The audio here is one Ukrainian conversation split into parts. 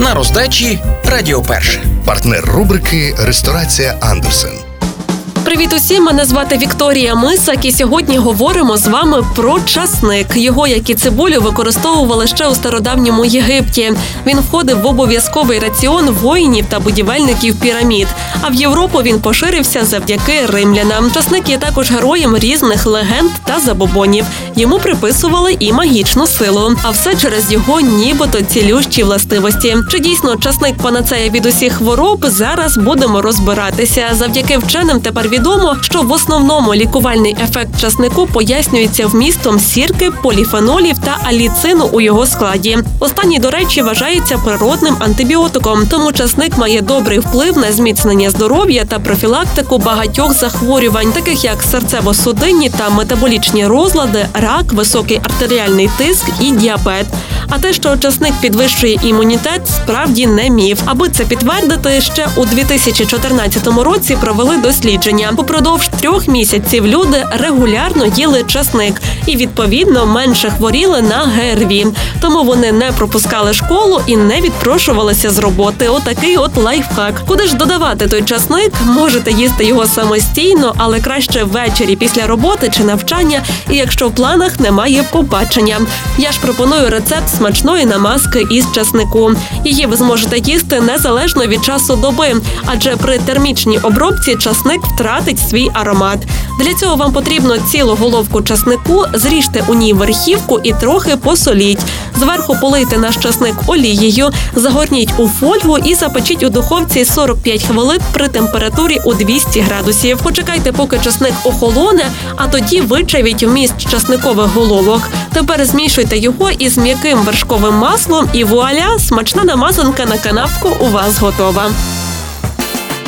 На роздачі Радіо Перше. Партнер рубрики Ресторація Андерсен. Привіт усім! Мене звати Вікторія Мисак, і сьогодні говоримо з вами про часник. Його, як і цибулю, використовували ще у стародавньому Єгипті. Він входив в обов'язковий раціон воїнів та будівельників пірамід. А в Європу він поширився завдяки римлянам. Часник є також героєм різних легенд та забобонів. Йому приписували і магічну силу. А все через його нібито цілющі властивості. Чи дійсно часник панацея від усіх хвороб? Зараз будемо розбиратися. Завдяки вченим тепер відомо, що в основному лікувальний ефект часнику пояснюється вмістом сірки, поліфенолів та аліцину у його складі. Останній, до речі, вважається природним антибіотиком, тому часник має добрий вплив на зміцнення здоров'я та профілактику багатьох захворювань, таких як серцево-судинні та метаболічні розлади, рак, високий артеріальний тиск і діабет. А те, що часник підвищує імунітет, справді не міф. Аби це підтвердити, ще у 2014 році провели дослідження. Упродовж трьох місяців люди регулярно їли часник і відповідно менше хворіли на ГРВІ. Тому вони не пропускали школу і не відпрошувалися з роботи. Отакий от лайфхак. Куди ж додавати той часник? Можете їсти його самостійно, але краще ввечері після роботи чи навчання. І якщо в планах немає побачення. Я ж пропоную рецепт смачної намазки із часнику. Її ви зможете їсти незалежно від часу доби, адже при термічній обробці часник втратить свій аромат. Для цього вам потрібно цілу головку часнику, зріжте у ній верхівку і трохи посоліть. Зверху полийте наш часник олією, загорніть у фольгу і запечіть у духовці 45 хвилин при температурі у 200 градусів. Почекайте, поки часник охолоне, а тоді вичавіть вміст часникових головок. Тепер змішуйте його із м'яким вершковим маслом і вуаля, смачна намазанка на канапку у вас готова.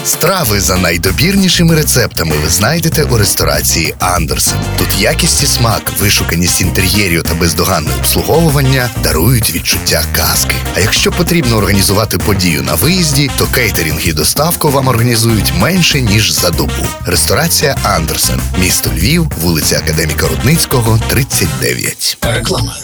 Страви за найдобірнішими рецептами ви знайдете у ресторації Андерсен. Тут якість і смак, вишуканість інтер'єрів та бездоганне обслуговування дарують відчуття казки. А якщо потрібно організувати подію на виїзді, то кейтерінг і доставку вам організують менше ніж за добу. Ресторація Андерсен, місто Львів, вулиця Академіка Рудницького, 39. Реклама.